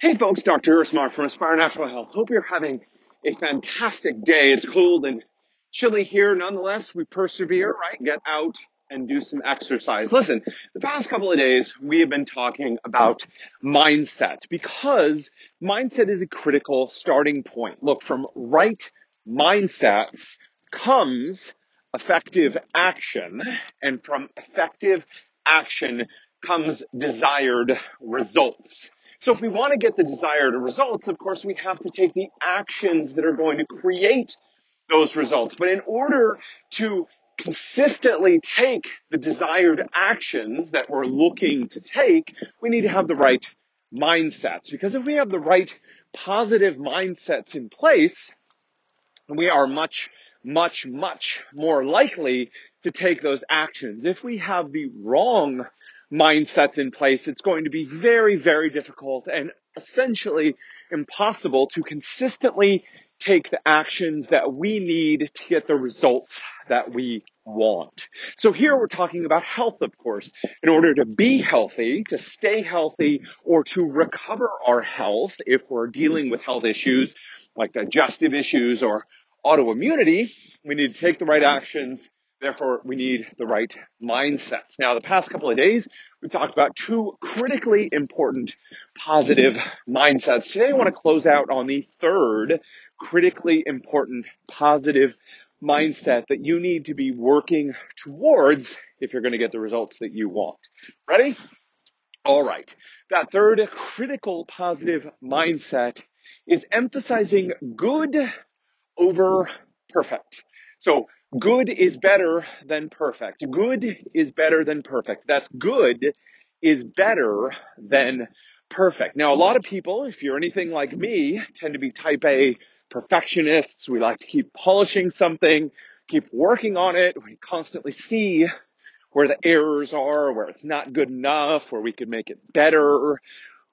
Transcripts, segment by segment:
Hey folks, Dr. Ursmar from Aspire Natural Health. Hope you're having a fantastic day. It's cold and chilly here. Nonetheless, we persevere, right? Get out and do some exercise. Listen, the past couple of days, we have been talking about mindset because mindset is a critical starting point. Look, from right mindsets comes effective action and from effective action comes desired results. So if we want to get the desired results, of course, we have to take the actions that are going to create those results. But in order to consistently take the desired actions that we're looking to take, we need to have the right mindsets. Because if we have the right positive mindsets in place, we are much, much, much more likely to take those actions. If we have the wrong mindsets in place, it's going to be very, very difficult and essentially impossible to consistently take the actions that we need to get the results that we want. So here we're talking about health, of course. In order to be healthy, to stay healthy, or to recover our health if we're dealing with health issues like digestive issues or autoimmunity, we need to take the right actions Therefore, we need the right mindsets. Now, the past couple of days, we've talked about two critically important positive mindsets. Today, I want to close out on the third critically important positive mindset that you need to be working towards if you're going to get the results that you want. Ready? All right. That third critical positive mindset is emphasizing good over perfect. So good is better than perfect. Good is better than perfect. That's good is better than perfect. Now, a lot of people, if you're anything like me, tend to be type A perfectionists. We like to keep polishing something, keep working on it. We constantly see where the errors are, where it's not good enough, where we could make it better.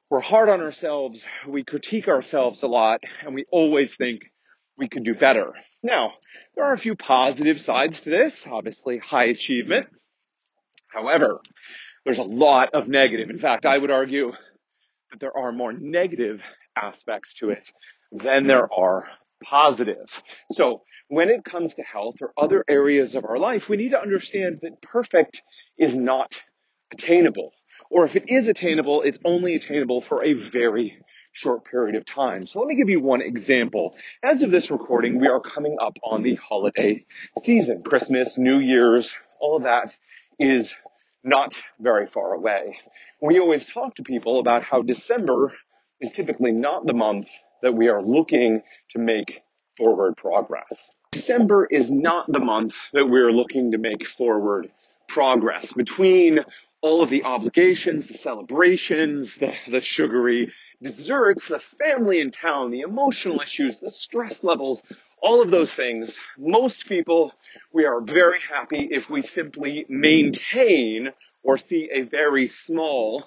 We're hard on ourselves. We critique ourselves a lot and we always think we can do better. Now, there are a few positive sides to this, obviously high achievement. However, there's a lot of negative. In fact, I would argue that there are more negative aspects to it than there are positive. So when it comes to health or other areas of our life, we need to understand that perfect is not attainable. Or if it is attainable, it's only attainable for a very short period of time. So let me give you one example. As of this recording, we are coming up on the holiday season. Christmas, New Year's, all of that is not very far away. We always talk to people about how December is typically not the month that we are looking to make forward progress. December is not the month that we're looking to make forward progress. Between all of the obligations, the celebrations, the, the sugary desserts, the family in town, the emotional issues, the stress levels, all of those things, most people, we are very happy if we simply maintain or see a very small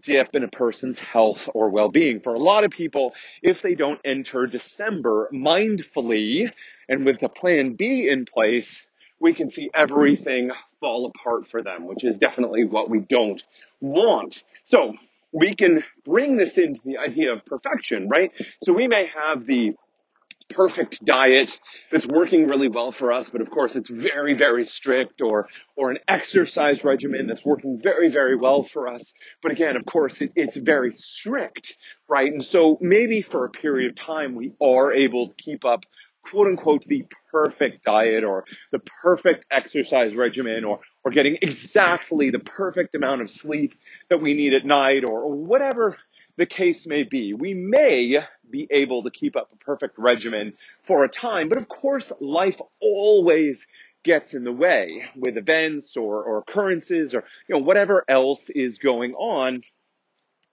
dip in a person's health or well-being. For a lot of people, if they don't enter December mindfully and with a plan B in place, we can see everything fall apart for them, which is definitely what we don't want. So we can bring this into the idea of perfection, right? So we may have the perfect diet that's working really well for us, but of course it's very, very strict or, or an exercise regimen that's working very, very well for us. But again, of course it, it's very strict, right? And so maybe for a period of time we are able to keep up quote unquote the perfect diet or the perfect exercise regimen or, or getting exactly the perfect amount of sleep that we need at night or, or whatever the case may be. We may be able to keep up a perfect regimen for a time, but of course life always gets in the way with events or, or occurrences or, you know, whatever else is going on.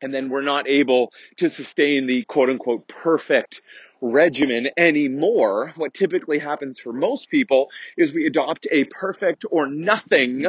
And then we're not able to sustain the quote unquote perfect regimen anymore. What typically happens for most people is we adopt a perfect or nothing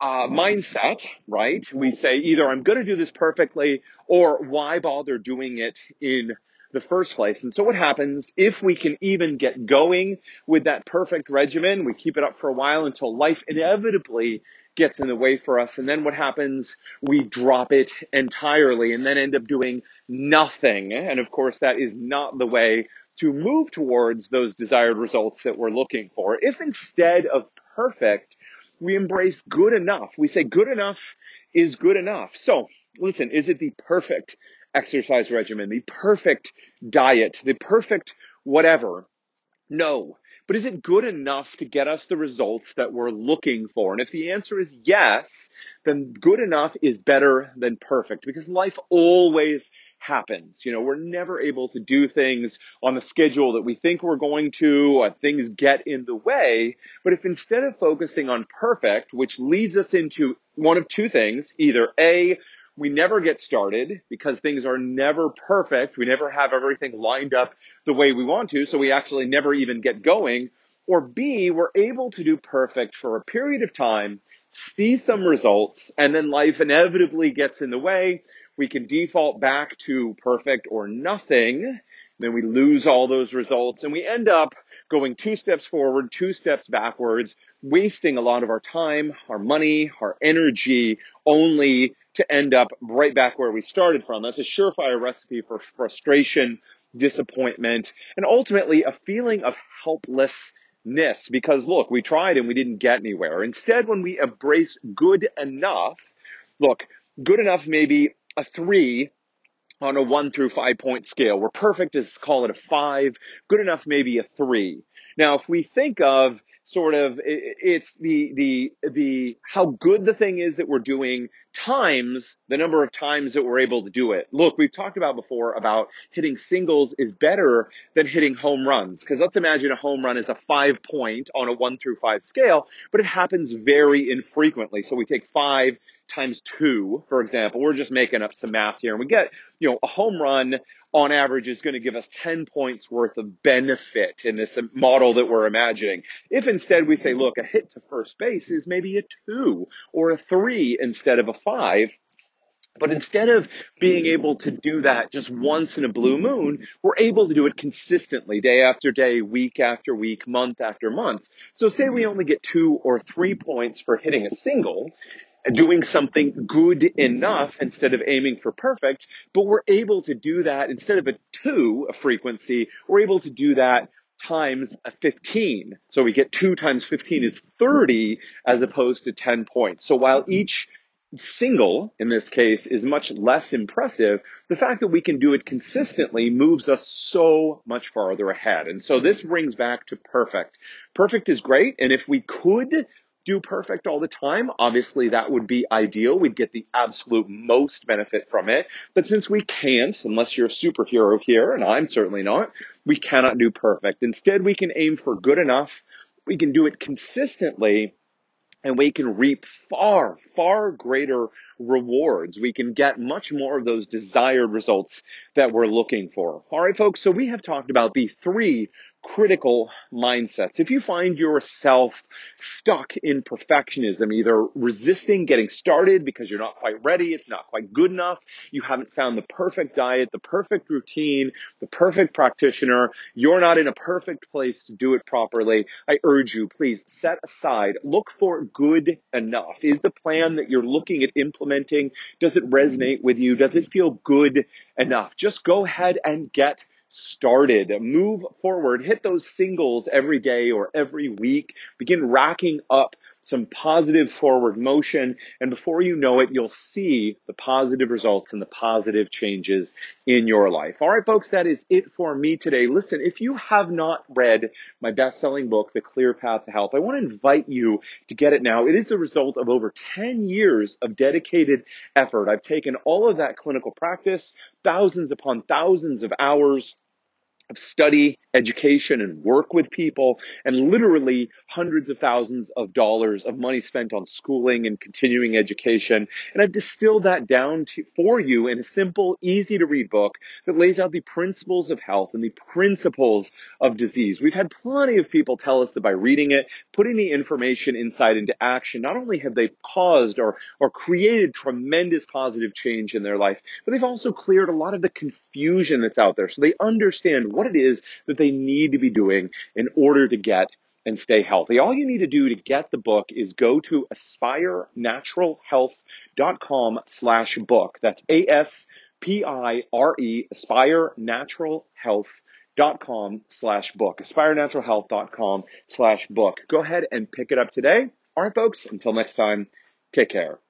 uh, mindset, right? We say either I'm going to do this perfectly or why bother doing it in the first place. And so what happens if we can even get going with that perfect regimen, we keep it up for a while until life inevitably gets in the way for us. And then what happens? We drop it entirely and then end up doing nothing. And of course, that is not the way to move towards those desired results that we're looking for. If instead of perfect, we embrace good enough, we say good enough is good enough. So listen, is it the perfect exercise regimen, the perfect diet, the perfect whatever? No. But is it good enough to get us the results that we're looking for? And if the answer is yes, then good enough is better than perfect because life always happens. You know, we're never able to do things on the schedule that we think we're going to, things get in the way. But if instead of focusing on perfect, which leads us into one of two things, either A, we never get started because things are never perfect. We never have everything lined up the way we want to. So we actually never even get going. Or B, we're able to do perfect for a period of time, see some results, and then life inevitably gets in the way. We can default back to perfect or nothing. Then we lose all those results and we end up going two steps forward, two steps backwards, wasting a lot of our time, our money, our energy only to end up right back where we started from. That's a surefire recipe for frustration, disappointment, and ultimately a feeling of helplessness because look, we tried and we didn't get anywhere. Instead, when we embrace good enough, look, good enough maybe a three on a one through five point scale. Where perfect is call it a five, good enough maybe a three. Now, if we think of sort of it's the the the how good the thing is that we're doing times the number of times that we're able to do it. Look, we've talked about before about hitting singles is better than hitting home runs because let's imagine a home run is a 5 point on a 1 through 5 scale, but it happens very infrequently. So we take 5 times 2, for example. We're just making up some math here and we get, you know, a home run on average is going to give us 10 points worth of benefit in this model that we're imagining. If instead we say, look, a hit to first base is maybe a two or a three instead of a five, but instead of being able to do that just once in a blue moon, we're able to do it consistently, day after day, week after week, month after month. So say we only get two or three points for hitting a single, doing something good enough instead of aiming for perfect, but we're able to do that instead of a two, a frequency, we're able to do that times a 15. So we get two times 15 is 30 as opposed to 10 points. So while each single in this case is much less impressive, the fact that we can do it consistently moves us so much farther ahead. And so this brings back to perfect. Perfect is great. And if we could do perfect all the time, obviously that would be ideal. We'd get the absolute most benefit from it. But since we can't, unless you're a superhero here, and I'm certainly not, we cannot do perfect. Instead, we can aim for good enough. We can do it consistently and we can reap far, far greater rewards. We can get much more of those desired results that we're looking for. All right, folks. So we have talked about the three critical mindsets. If you find yourself stuck in perfectionism, either resisting getting started because you're not quite ready, it's not quite good enough, you haven't found the perfect diet, the perfect routine, the perfect practitioner, you're not in a perfect place to do it properly, I urge you, please set aside, look for good enough. Is the plan that you're looking at implementing, does it resonate with you? Does it feel good enough? Just go ahead and get started. Move forward, hit those singles every day or every week, begin racking up some positive forward motion. And before you know it, you'll see the positive results and the positive changes in your life. All right, folks, that is it for me today. Listen, if you have not read my best selling book, The Clear Path to Health, I want to invite you to get it now. It is the result of over 10 years of dedicated effort. I've taken all of that clinical practice, thousands upon thousands of hours of study, education, and work with people, and literally hundreds of thousands of dollars of money spent on schooling and continuing education. And I've distilled that down to, for you in a simple, easy to read book that lays out the principles of health and the principles of disease. We've had plenty of people tell us that by reading it, putting the information inside into action, not only have they caused or, or created tremendous positive change in their life, but they've also cleared a lot of the confusion that's out there. So they understand what it is that they need to be doing in order to get and stay healthy. All you need to do to get the book is go to aspirenaturalhealth.com slash book. That's A-S-P-I-R-E, aspirenaturalhealth.com slash book. aspirenaturalhealth.com slash book. Go ahead and pick it up today. All right, folks, until next time, take care.